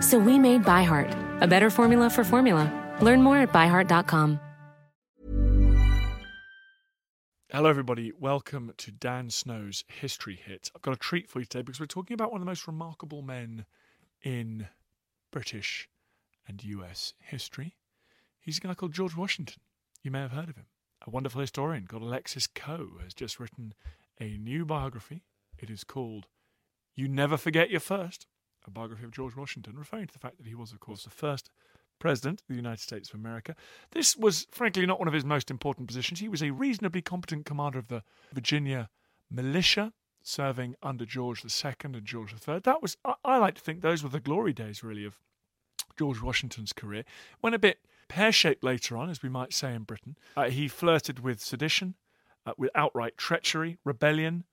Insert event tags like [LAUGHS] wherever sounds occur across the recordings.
So we made ByHeart, a better formula for formula. Learn more at byheart.com. Hello, everybody. Welcome to Dan Snow's History Hit. I've got a treat for you today because we're talking about one of the most remarkable men in British and US history. He's a guy called George Washington. You may have heard of him. A wonderful historian called Alexis Coe has just written a new biography. It is called You Never Forget Your First, a biography of George Washington, referring to the fact that he was, of course, the first President of the United States of America. This was, frankly, not one of his most important positions. He was a reasonably competent commander of the Virginia militia, serving under George II and George III. That was, I, I like to think, those were the glory days, really, of George Washington's career. Went a bit pear shaped later on, as we might say in Britain. Uh, he flirted with sedition, uh, with outright treachery, rebellion.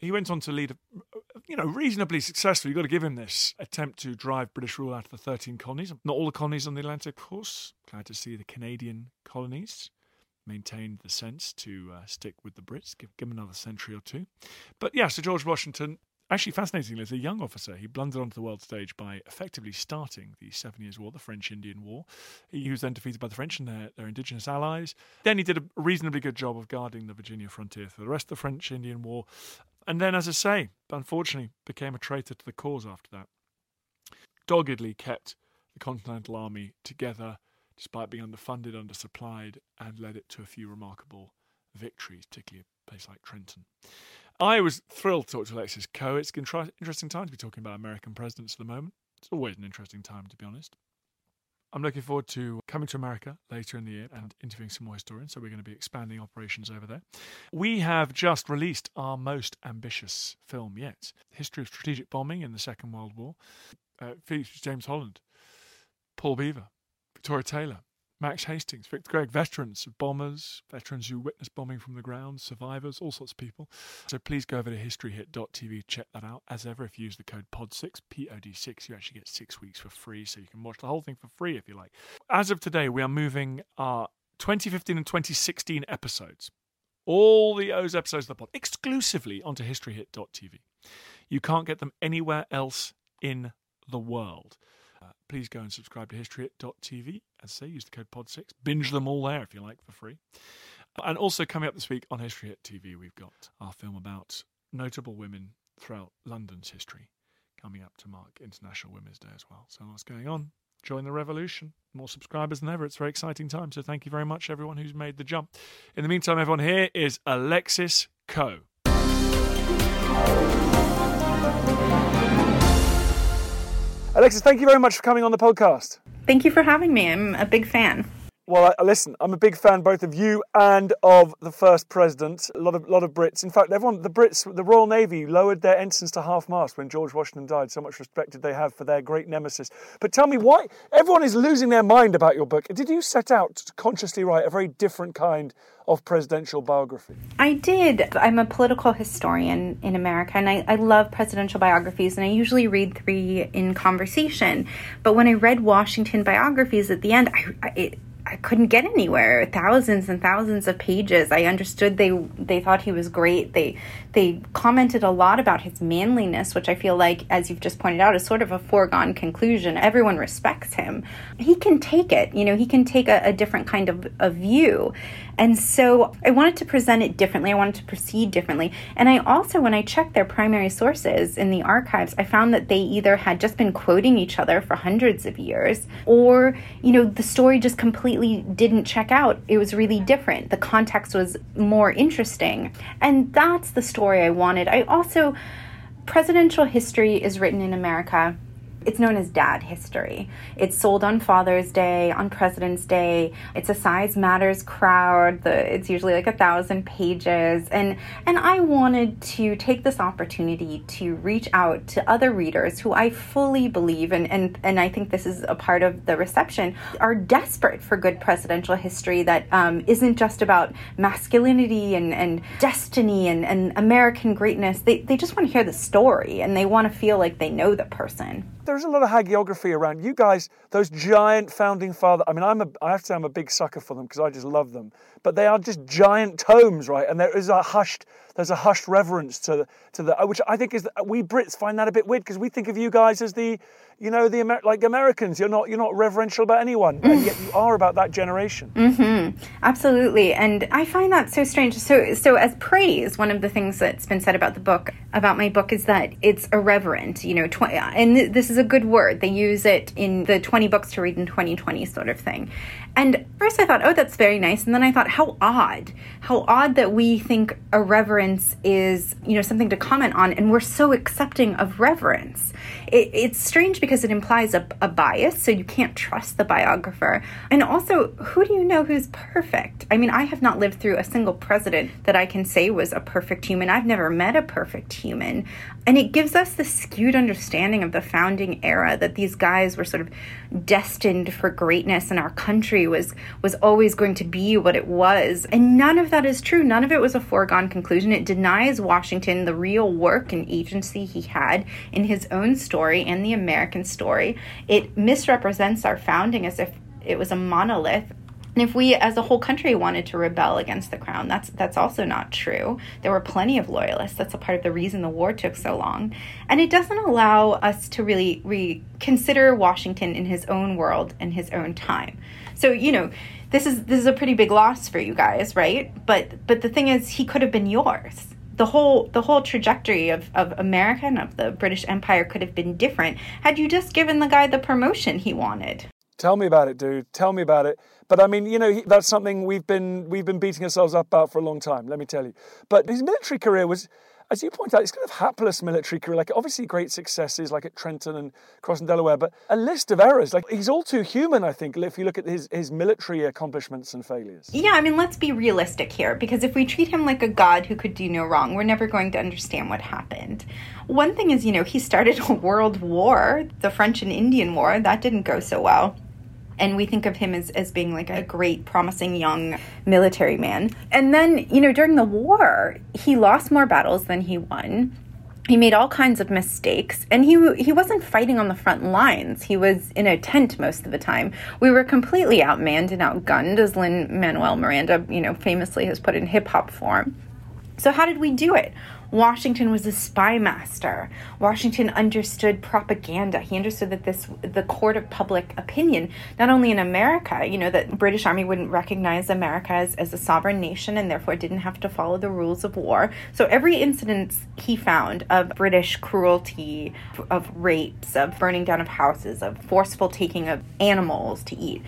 He went on to lead, a, you know, reasonably successful. You've got to give him this attempt to drive British rule out of the 13 colonies. Not all the colonies on the Atlantic, of course. Glad to see the Canadian colonies maintained the sense to uh, stick with the Brits, give, give them another century or two. But yeah, so George Washington Actually, fascinatingly, as a young officer, he blundered onto the world stage by effectively starting the Seven Years' War, the French Indian War. He was then defeated by the French and their, their indigenous allies. Then he did a reasonably good job of guarding the Virginia frontier for the rest of the French Indian War. And then, as I say, unfortunately, became a traitor to the cause after that. Doggedly kept the Continental Army together despite being underfunded, undersupplied, and led it to a few remarkable victories, particularly a place like Trenton. I was thrilled to talk to Alexis Coe. It's an interesting time to be talking about American presidents at the moment. It's always an interesting time, to be honest. I'm looking forward to coming to America later in the year and interviewing some more historians. So we're going to be expanding operations over there. We have just released our most ambitious film yet History of Strategic Bombing in the Second World War. Uh, features James Holland, Paul Beaver, Victoria Taylor, Max Hastings, Victor Gregg, veterans, of bombers, veterans who witnessed bombing from the ground, survivors, all sorts of people. So please go over to historyhit.tv, check that out. As ever, if you use the code POD6, POD6, you actually get six weeks for free, so you can watch the whole thing for free if you like. As of today, we are moving our 2015 and 2016 episodes, all the O's episodes of the pod, exclusively onto historyhit.tv. You can't get them anywhere else in the world uh, please go and subscribe to historyhit.tv. As I say, use the code POD6. Binge them all there if you like for free. And also coming up this week on History Hit TV, we've got our film about notable women throughout London's history coming up to mark International Women's Day as well. So what's going on? Join the revolution. More subscribers than ever. It's a very exciting time. So thank you very much, everyone who's made the jump. In the meantime, everyone, here is Alexis Coe. Alexis, thank you very much for coming on the podcast. Thank you for having me. I'm a big fan. Well, I, listen, I'm a big fan both of you and of the first president. A lot of lot of Brits. In fact, everyone, the Brits, the Royal Navy lowered their ensigns to half mast when George Washington died. So much respect did they have for their great nemesis. But tell me, why everyone is losing their mind about your book? Did you set out to consciously write a very different kind of presidential biography? I did. I'm a political historian in America, and I, I love presidential biographies, and I usually read three in conversation. But when I read Washington biographies at the end, I, I it, I couldn't get anywhere. Thousands and thousands of pages. I understood they they thought he was great. They they commented a lot about his manliness, which I feel like, as you've just pointed out, is sort of a foregone conclusion. Everyone respects him. He can take it. You know, he can take a, a different kind of a view. And so I wanted to present it differently. I wanted to proceed differently. And I also, when I checked their primary sources in the archives, I found that they either had just been quoting each other for hundreds of years, or, you know, the story just completely didn't check out. It was really different. The context was more interesting. And that's the story I wanted. I also, presidential history is written in America it's known as dad history. It's sold on Father's Day, on President's Day. It's a size matters crowd. The, it's usually like a thousand pages. And and I wanted to take this opportunity to reach out to other readers who I fully believe and and, and I think this is a part of the reception are desperate for good presidential history that um, not just about masculinity and, and destiny and, and American greatness. They they just want to hear the story and they want to feel like they know the person there's a lot of hagiography around. You guys, those giant founding father. I mean, I'm a, I have to say, I'm a big sucker for them because I just love them. But they are just giant tomes, right? And there is a hushed, there's a hushed reverence to to the, which I think is we Brits find that a bit weird because we think of you guys as the you know, the Amer- like Americans, you're not you're not reverential about anyone, and yet you are about that generation. Mm-hmm. Absolutely, and I find that so strange. So, so as praise, one of the things that's been said about the book, about my book, is that it's irreverent. You know, tw- and th- this is a good word. They use it in the 20 books to read in 2020 sort of thing. And first I thought, oh, that's very nice. And then I thought, how odd. How odd that we think irreverence is, you know, something to comment on. And we're so accepting of reverence. It, it's strange because it implies a, a bias. So you can't trust the biographer. And also, who do you know who's perfect? I mean, I have not lived through a single president that I can say was a perfect human. I've never met a perfect human. And it gives us the skewed understanding of the founding era that these guys were sort of destined for greatness and our country was was always going to be what it was. And none of that is true. None of it was a foregone conclusion. It denies Washington the real work and agency he had in his own story and the American story. It misrepresents our founding as if it was a monolith and if we as a whole country wanted to rebel against the crown, that's that's also not true. There were plenty of loyalists. That's a part of the reason the war took so long. And it doesn't allow us to really reconsider Washington in his own world and his own time. So, you know, this is this is a pretty big loss for you guys, right? But but the thing is he could have been yours the whole the whole trajectory of, of America and of the British Empire could have been different had you just given the guy the promotion he wanted. Tell me about it, dude. Tell me about it. But I mean, you know, that's something we've been we've been beating ourselves up about for a long time. Let me tell you. But his military career was, as you point out, it's kind of hapless military career. Like obviously great successes, like at Trenton and Crossing Delaware, but a list of errors. Like he's all too human. I think if you look at his his military accomplishments and failures. Yeah, I mean, let's be realistic here, because if we treat him like a god who could do no wrong, we're never going to understand what happened. One thing is, you know, he started a world war, the French and Indian War. That didn't go so well and we think of him as, as being like a great, promising young military man. And then, you know, during the war, he lost more battles than he won. He made all kinds of mistakes, and he he wasn't fighting on the front lines. He was in a tent most of the time. We were completely outmanned and outgunned, as Lin Manuel Miranda, you know, famously has put in hip hop form. So how did we do it? Washington was a spy master. Washington understood propaganda. He understood that this the court of public opinion, not only in America, you know, that British Army wouldn't recognize America as, as a sovereign nation and therefore didn't have to follow the rules of war. So every incident he found of British cruelty, of rapes, of burning down of houses, of forceful taking of animals to eat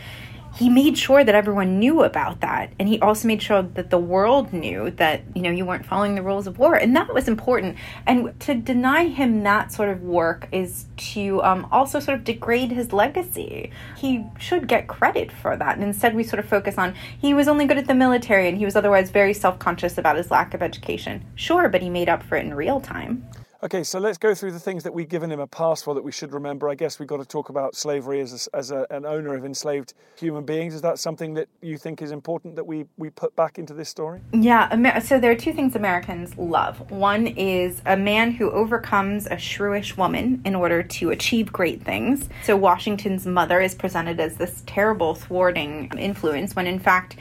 he made sure that everyone knew about that. And he also made sure that the world knew that you know you weren't following the rules of war. And that was important. And to deny him that sort of work is to um, also sort of degrade his legacy. He should get credit for that. And instead we sort of focus on he was only good at the military and he was otherwise very self-conscious about his lack of education. Sure but he made up for it in real time Okay, so let's go through the things that we've given him a pass for that we should remember. I guess we've got to talk about slavery as, a, as a, an owner of enslaved human beings. Is that something that you think is important that we, we put back into this story? Yeah, so there are two things Americans love. One is a man who overcomes a shrewish woman in order to achieve great things. So Washington's mother is presented as this terrible, thwarting influence when in fact,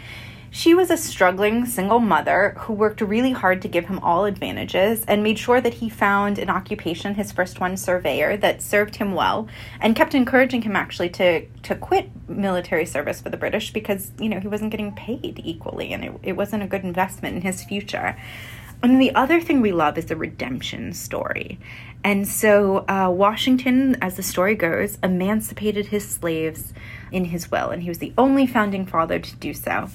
she was a struggling single mother who worked really hard to give him all advantages and made sure that he found an occupation, his first one, surveyor, that served him well and kept encouraging him actually to, to quit military service for the British because, you know, he wasn't getting paid equally and it, it wasn't a good investment in his future. And the other thing we love is the redemption story. And so uh, Washington, as the story goes, emancipated his slaves in his will, and he was the only founding father to do so.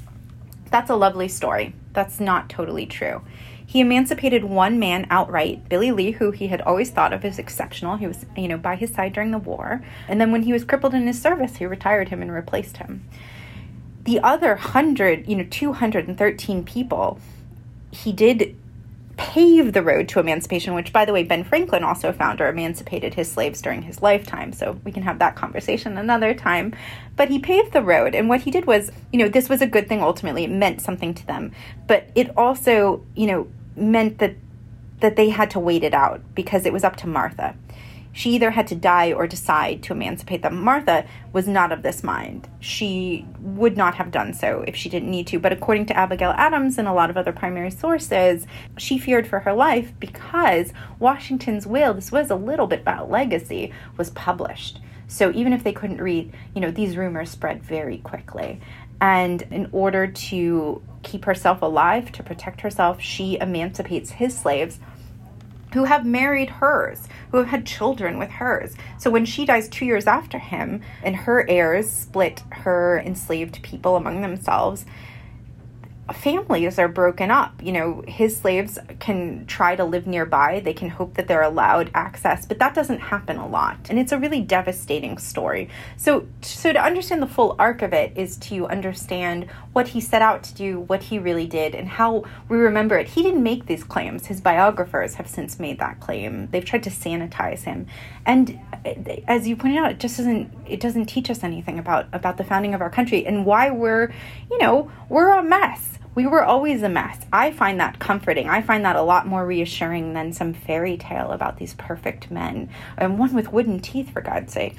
That's a lovely story. That's not totally true. He emancipated one man outright, Billy Lee, who he had always thought of as exceptional. He was, you know, by his side during the war. And then when he was crippled in his service, he retired him and replaced him. The other 100, you know, 213 people, he did pave the road to emancipation, which, by the way, Ben Franklin, also a founder, emancipated his slaves during his lifetime. So we can have that conversation another time. But he paved the road. And what he did was, you know, this was a good thing ultimately. It meant something to them. But it also, you know, meant that that they had to wait it out because it was up to Martha. She either had to die or decide to emancipate them. Martha was not of this mind. She would not have done so if she didn't need to. But according to Abigail Adams and a lot of other primary sources, she feared for her life because Washington's will, this was a little bit about legacy, was published. So even if they couldn't read, you know, these rumors spread very quickly. And in order to keep herself alive, to protect herself, she emancipates his slaves who have married hers, who have had children with hers. So when she dies two years after him and her heirs split her enslaved people among themselves, families are broken up. You know, his slaves can try to live nearby, they can hope that they're allowed access, but that doesn't happen a lot. And it's a really devastating story. So so to understand the full arc of it is to understand what he set out to do, what he really did, and how we remember it. He didn't make these claims. His biographers have since made that claim. They've tried to sanitize him. And uh, as you pointed out, it just doesn't it doesn't teach us anything about about the founding of our country and why we're, you know, we're a mess we were always a mess. I find that comforting. I find that a lot more reassuring than some fairy tale about these perfect men, and one with wooden teeth, for God's sake.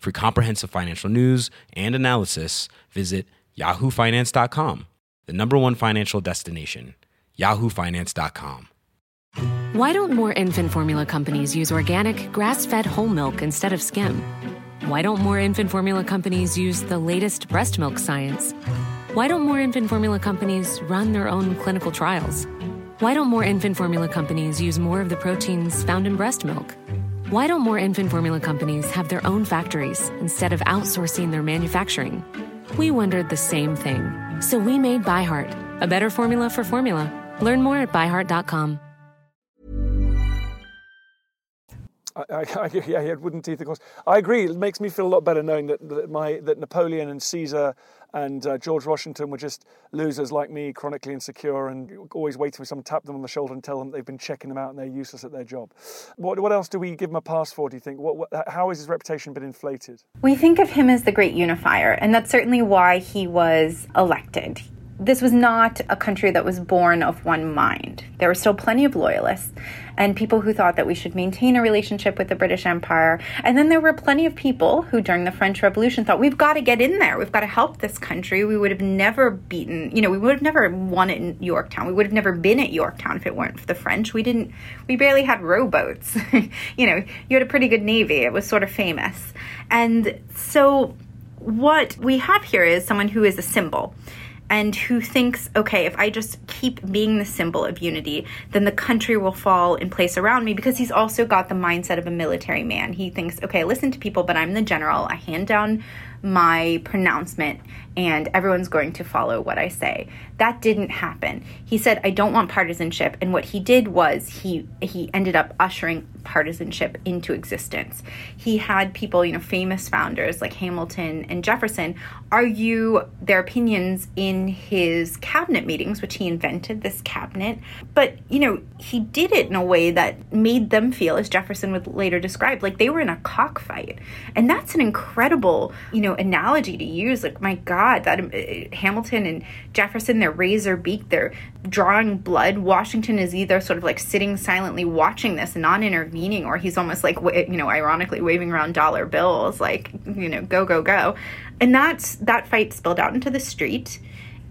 For comprehensive financial news and analysis, visit yahoofinance.com, the number one financial destination, yahoofinance.com. Why don't more infant formula companies use organic, grass fed whole milk instead of skim? Why don't more infant formula companies use the latest breast milk science? Why don't more infant formula companies run their own clinical trials? Why don't more infant formula companies use more of the proteins found in breast milk? Why don't more infant formula companies have their own factories instead of outsourcing their manufacturing? We wondered the same thing. So we made ByHeart, a better formula for formula. Learn more at byheart.com. I, I, [LAUGHS] yeah, he had wooden teeth, of course. I agree. It makes me feel a lot better knowing that, that my that Napoleon and Caesar and uh, George Washington were just losers like me, chronically insecure, and always waiting for someone to tap them on the shoulder and tell them they've been checking them out and they're useless at their job. What, what else do we give him a pass for? Do you think? What, what, how has his reputation been inflated? We think of him as the great unifier, and that's certainly why he was elected this was not a country that was born of one mind. There were still plenty of loyalists and people who thought that we should maintain a relationship with the British Empire. And then there were plenty of people who, during the French Revolution, thought we've got to get in there. We've got to help this country. We would have never beaten, you know, we would have never won in Yorktown. We would have never been at Yorktown if it weren't for the French. We didn't, we barely had rowboats. [LAUGHS] you know, you had a pretty good navy. It was sort of famous. And so what we have here is someone who is a symbol and who thinks, okay, if I just keep being the symbol of unity, then the country will fall in place around me because he's also got the mindset of a military man. He thinks, okay, listen to people, but I'm the general. I hand down my pronouncement and everyone's going to follow what I say. That didn't happen. He said, I don't want partisanship. And what he did was he he ended up ushering partisanship into existence. He had people, you know, famous founders like Hamilton and Jefferson argue their opinions in his cabinet meetings, which he invented this cabinet. But, you know, he did it in a way that made them feel, as Jefferson would later describe, like they were in a cockfight. And that's an incredible, you know, analogy to use. Like, my God That uh, Hamilton and Jefferson, they're razor beak, they're drawing blood. Washington is either sort of like sitting silently watching this, not intervening, or he's almost like, you know, ironically waving around dollar bills, like, you know, go, go, go. And that's that fight spilled out into the street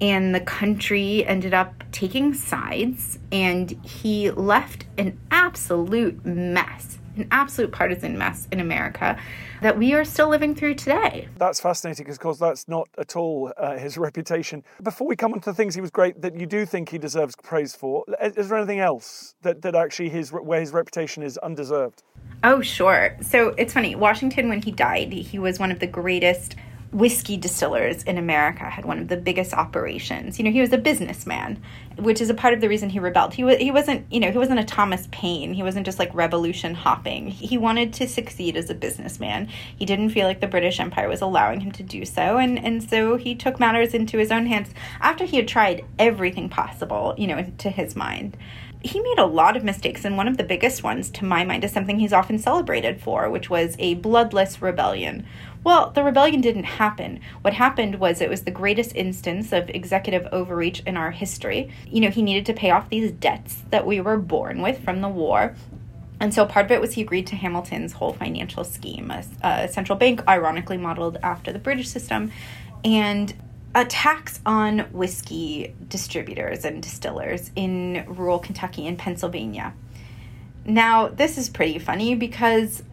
and the country ended up taking sides and he left an absolute mess an absolute partisan mess in America that we are still living through today. That's fascinating because, of course, that's not at all uh, his [LAUGHS] reputation. Before we come on to the things he was great that you do think he deserves praise for, is there anything else that, that actually his where his reputation is undeserved? Oh, sure. So it's funny. Washington, when he died, he was one of the greatest whiskey distillers in America had one of the biggest operations. You know, he was a businessman, which is a part of the reason he rebelled. He was he wasn't, you know, he wasn't a Thomas Paine. He wasn't just like revolution hopping. He wanted to succeed as a businessman. He didn't feel like the British Empire was allowing him to do so, and and so he took matters into his own hands after he had tried everything possible, you know, to his mind he made a lot of mistakes, and one of the biggest ones, to my mind, is something he's often celebrated for, which was a bloodless rebellion. Well, the rebellion didn't happen. What happened was it was the greatest instance of executive overreach in our history. You know, he needed to pay off these debts that we were born with from the war. And so part of it was he agreed to Hamilton's whole financial scheme, a, a central bank ironically modeled after the British system, and a tax on whiskey distributors and distillers in rural Kentucky and Pennsylvania. Now, this is pretty funny because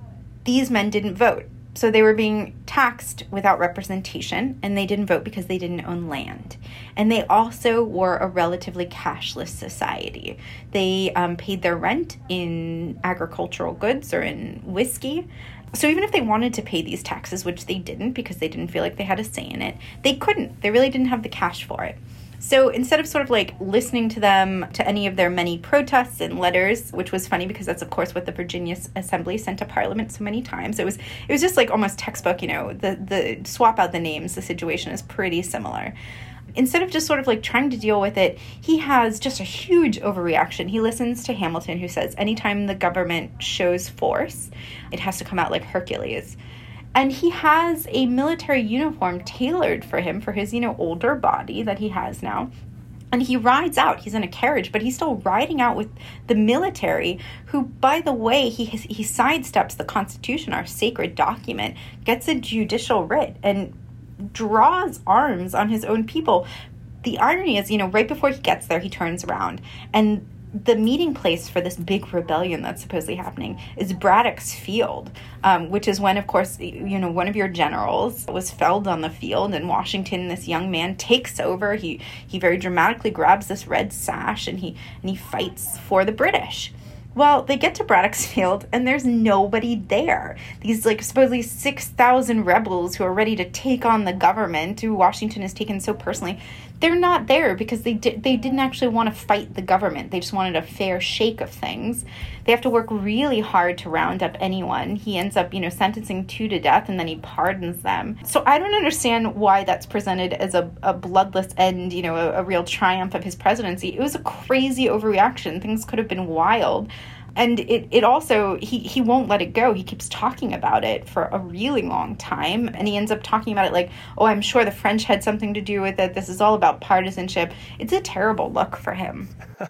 these men didn't vote. So they were being taxed without representation, and they didn't vote because they didn't own land. And they also were a relatively cashless society. They um, paid their rent in agricultural goods or in whiskey. So even if they wanted to pay these taxes, which they didn't because they didn't feel like they had a say in it, they couldn't. They really didn't have the cash for it. So instead of sort of like listening to them to any of their many protests and letters, which was funny because that's of course what the Virginia Assembly sent to Parliament so many times. It was it was just like almost textbook, you know, the the swap out the names, the situation is pretty similar instead of just sort of like trying to deal with it, he has just a huge overreaction. He listens to Hamilton, who says anytime the government shows force, it has to come out like Hercules and he has a military uniform tailored for him for his you know older body that he has now. And he rides out. He's in a carriage but he's still riding out with the military who by the way he he sidesteps the constitution our sacred document gets a judicial writ and draws arms on his own people. The irony is you know right before he gets there he turns around and the meeting place for this big rebellion that's supposedly happening is Braddock's Field, um, which is when, of course, you know, one of your generals was felled on the field, and Washington, this young man, takes over. He he very dramatically grabs this red sash and he and he fights for the British. Well, they get to Braddock's [LAUGHS] Field and there's nobody there. These like supposedly 6,000 rebels who are ready to take on the government, who Washington has taken so personally, they're not there because they did they didn't actually want to fight the government. They just wanted a fair shake of things. They have to work really hard to round up anyone. He ends up, you know, sentencing two to death and then he pardons them. So I don't understand why that's presented as a, a bloodless end, you know, a, a real triumph of his presidency. It was a crazy overreaction. Things could have been wild and it, it also he, he won't let it go. He keeps talking about it for a really long time and he ends up talking about it like oh i'm sure the french had something to do with it. This is all about partisanship. It's a terrible look for him. [LAUGHS]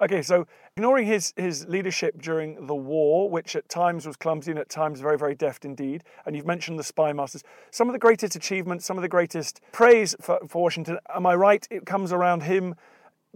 Okay so ignoring his, his leadership during the war which at times was clumsy and at times very very deft indeed and you've mentioned the spy masters some of the greatest achievements some of the greatest praise for, for washington. Am i right? It comes around him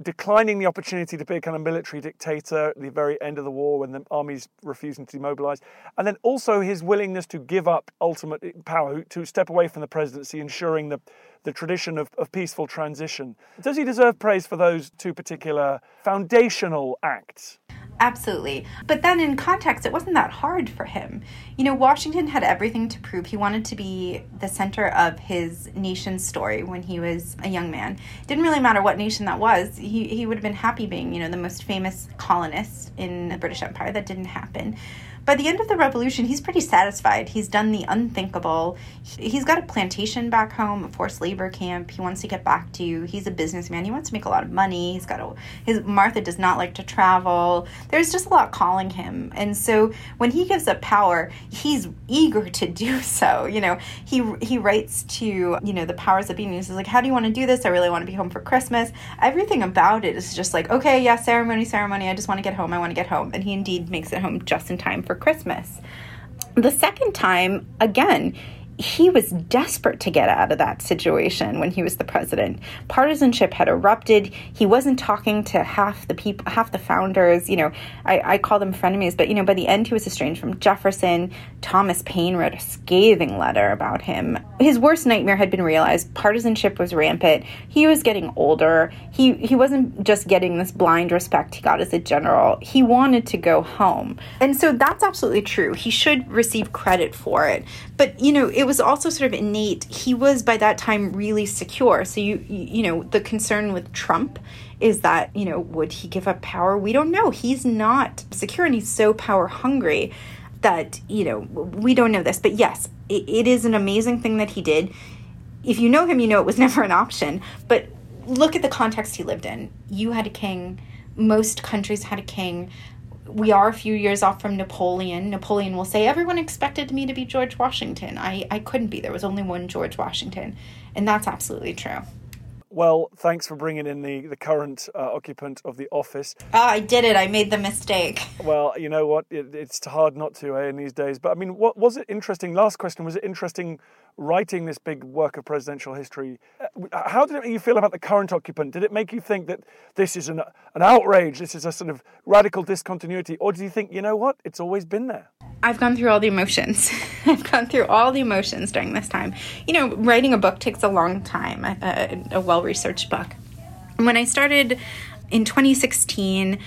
declining the opportunity to be a kind of military dictator at the very end of the war when the army's refusing to demobilize, and then also his willingness to give up ultimate eh, power, to step away from the presidency, ensuring the, the tradition of, of peaceful transition. Does he deserve praise for those two particular foundational acts? Absolutely. But then in context, it wasn't that hard for him. You know, Washington had everything to prove. He wanted to be the center of his nation's story when he was a young man. Didn't really matter what nation that was. He, he would have been happy being, you know, the most famous colonist in the British Empire. That didn't happen by the end of the revolution, he's pretty satisfied. He's done the unthinkable. He's got a plantation back home, a forced labor camp. He wants to get back to. He's a businessman. He wants to make a lot of money. He's got a. His Martha does not like to travel. There's just a lot calling him, and so when he gives up power, he's eager to do [LAUGHS] so. You know, he he writes to you know the powers that be, and he's like, "How do you want to do this? I really want to be home for Christmas." Everything about it is just like, okay, yeah, ceremony, ceremony. I just want to get home. I want to get home, and he indeed makes it home just in time for for Christmas. The second time, again, he was desperate to get out of that situation when he was the president. Partisanship had erupted. He wasn't talking to half the people, half the founders. You know, I, I call them frenemies, but you know, by the end, he was estranged from Jefferson. Thomas Paine wrote a scathing letter about him. His worst nightmare had been realized. Partisanship was rampant. He was getting older. He he wasn't just getting this blind respect he got as a general. He wanted to go home, and so that's absolutely true. He should receive credit for it. But you know, it was also sort of innate. He was by that time really secure. So you you know, the concern with Trump is that, you know, would he give up power? We don't know. He's not secure and he's so power hungry that, you know, we don't know this. But yes, it, it is an amazing thing that he did. If you know him, you know it was [LAUGHS] never an option. But look at the context he lived in. You had a king, most countries had a king we are a few years off from Napoleon. Napoleon will say, Everyone expected me to be George Washington. I, I couldn't be. There was only one George Washington. And that's absolutely true. Well, thanks for bringing in the, the current uh, occupant of the office. Oh, I did it. I made the mistake. Well, you know what? It, it's hard not to eh, in these days. But I mean, what was it interesting? Last question was it interesting writing this big work of presidential history? Uh, how did it make you feel about the current occupant? Did it make you think that this is an, an outrage? This is a sort of radical discontinuity? Or do you think, you know what? It's always been there? I've gone through all the emotions. [LAUGHS] I've gone through all the emotions during this time. You know, writing a book takes a long time, a, a well researched book. When I started in 2016,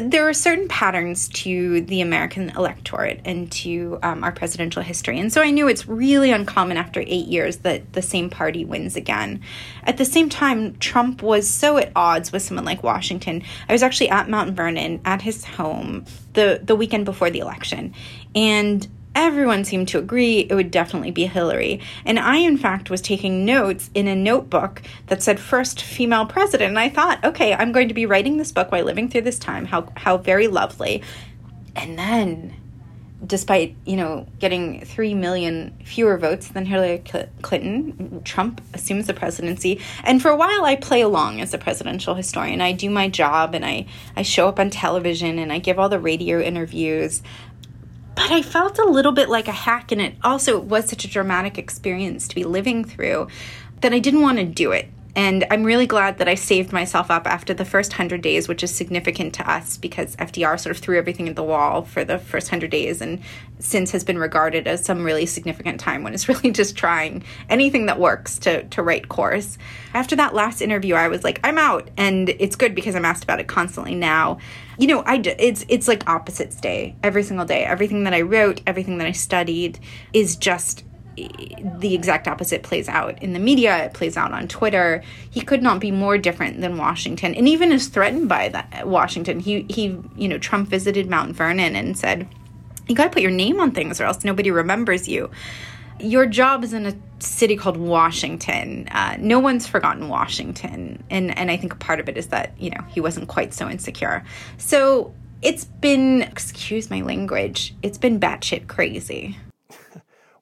there are certain patterns to the American electorate and to um, our presidential history. And so I knew it's really uncommon after eight years that the same party wins again. At the same time, Trump was so at odds with someone like Washington. I was actually at Mount Vernon at his home the, the weekend before the election. And everyone seemed to agree it would definitely be Hillary. And I, in fact, was taking notes in a notebook that said first female president. And I thought, okay, I'm going to be writing this book while living through this time. How, how very lovely. And then, despite, you know, getting 3 million fewer votes than Hillary Clinton, Trump assumes the presidency. And for a while, I play along as a presidential historian. I do my job and I, I show up on television and I give all the radio interviews but I felt a little bit like a hack, and it also was such a dramatic experience to be living through that I didn't want to do it. And I'm really glad that I saved myself up after the first 100 days, which is significant to us because FDR sort of threw everything at the wall for the first 100 days and since has been regarded as some really significant time when it's [LAUGHS] really just trying anything that works to, to right course. After that last interview, I was like, I'm out. And it's good because I'm asked about it constantly now. You know, I, it's, it's like opposites day every single day. Everything that I wrote, everything that I studied is just the exact opposite plays out in the media it plays out on twitter he could not be more different than washington and even is threatened by that washington he he you know trump visited mount vernon and said you got to put your name on things or else nobody remembers you your job is in a city called Washington. Uh, no one's forgotten Washington, and and I think a part of it is that you know he wasn't quite so insecure. So it's been, excuse my language, it's been batshit crazy.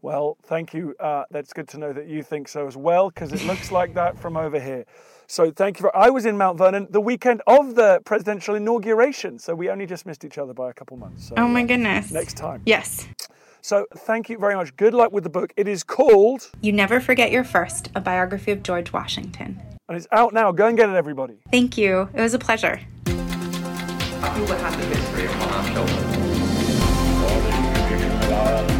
Well, thank you. Uh, that's good to know that you think so as well, because it looks like that from over here. So thank you. For, I was in Mount Vernon the weekend of the presidential inauguration, so we only just missed each other by a couple months. So, oh my goodness! next time. Yes. So thank you very much. Good luck with the book. It is called You Never Forget Your First: A Biography of George Washington. And it's out now. Go and get it, everybody. Thank you. It was a pleasure. I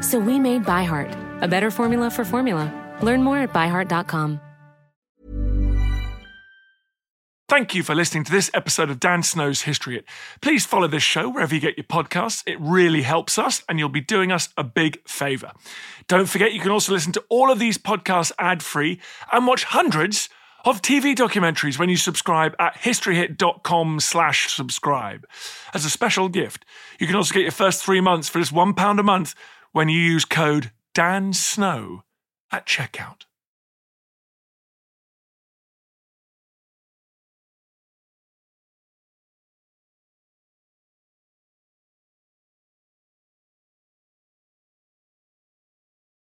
So we made ByHeart, a better formula for formula. Learn more at byheart.com. Thank you for listening to this episode of Dan Snow's History Hit. Please follow this show wherever you get your podcasts. It really helps us, and you'll be doing us a big favour. Don't forget, you can also listen to all of these podcasts ad free and watch hundreds of TV documentaries when you subscribe at historyhit.com slash subscribe. As a special gift, you can also get your first three months for just £1 a month when you use code Dan Snow at checkout.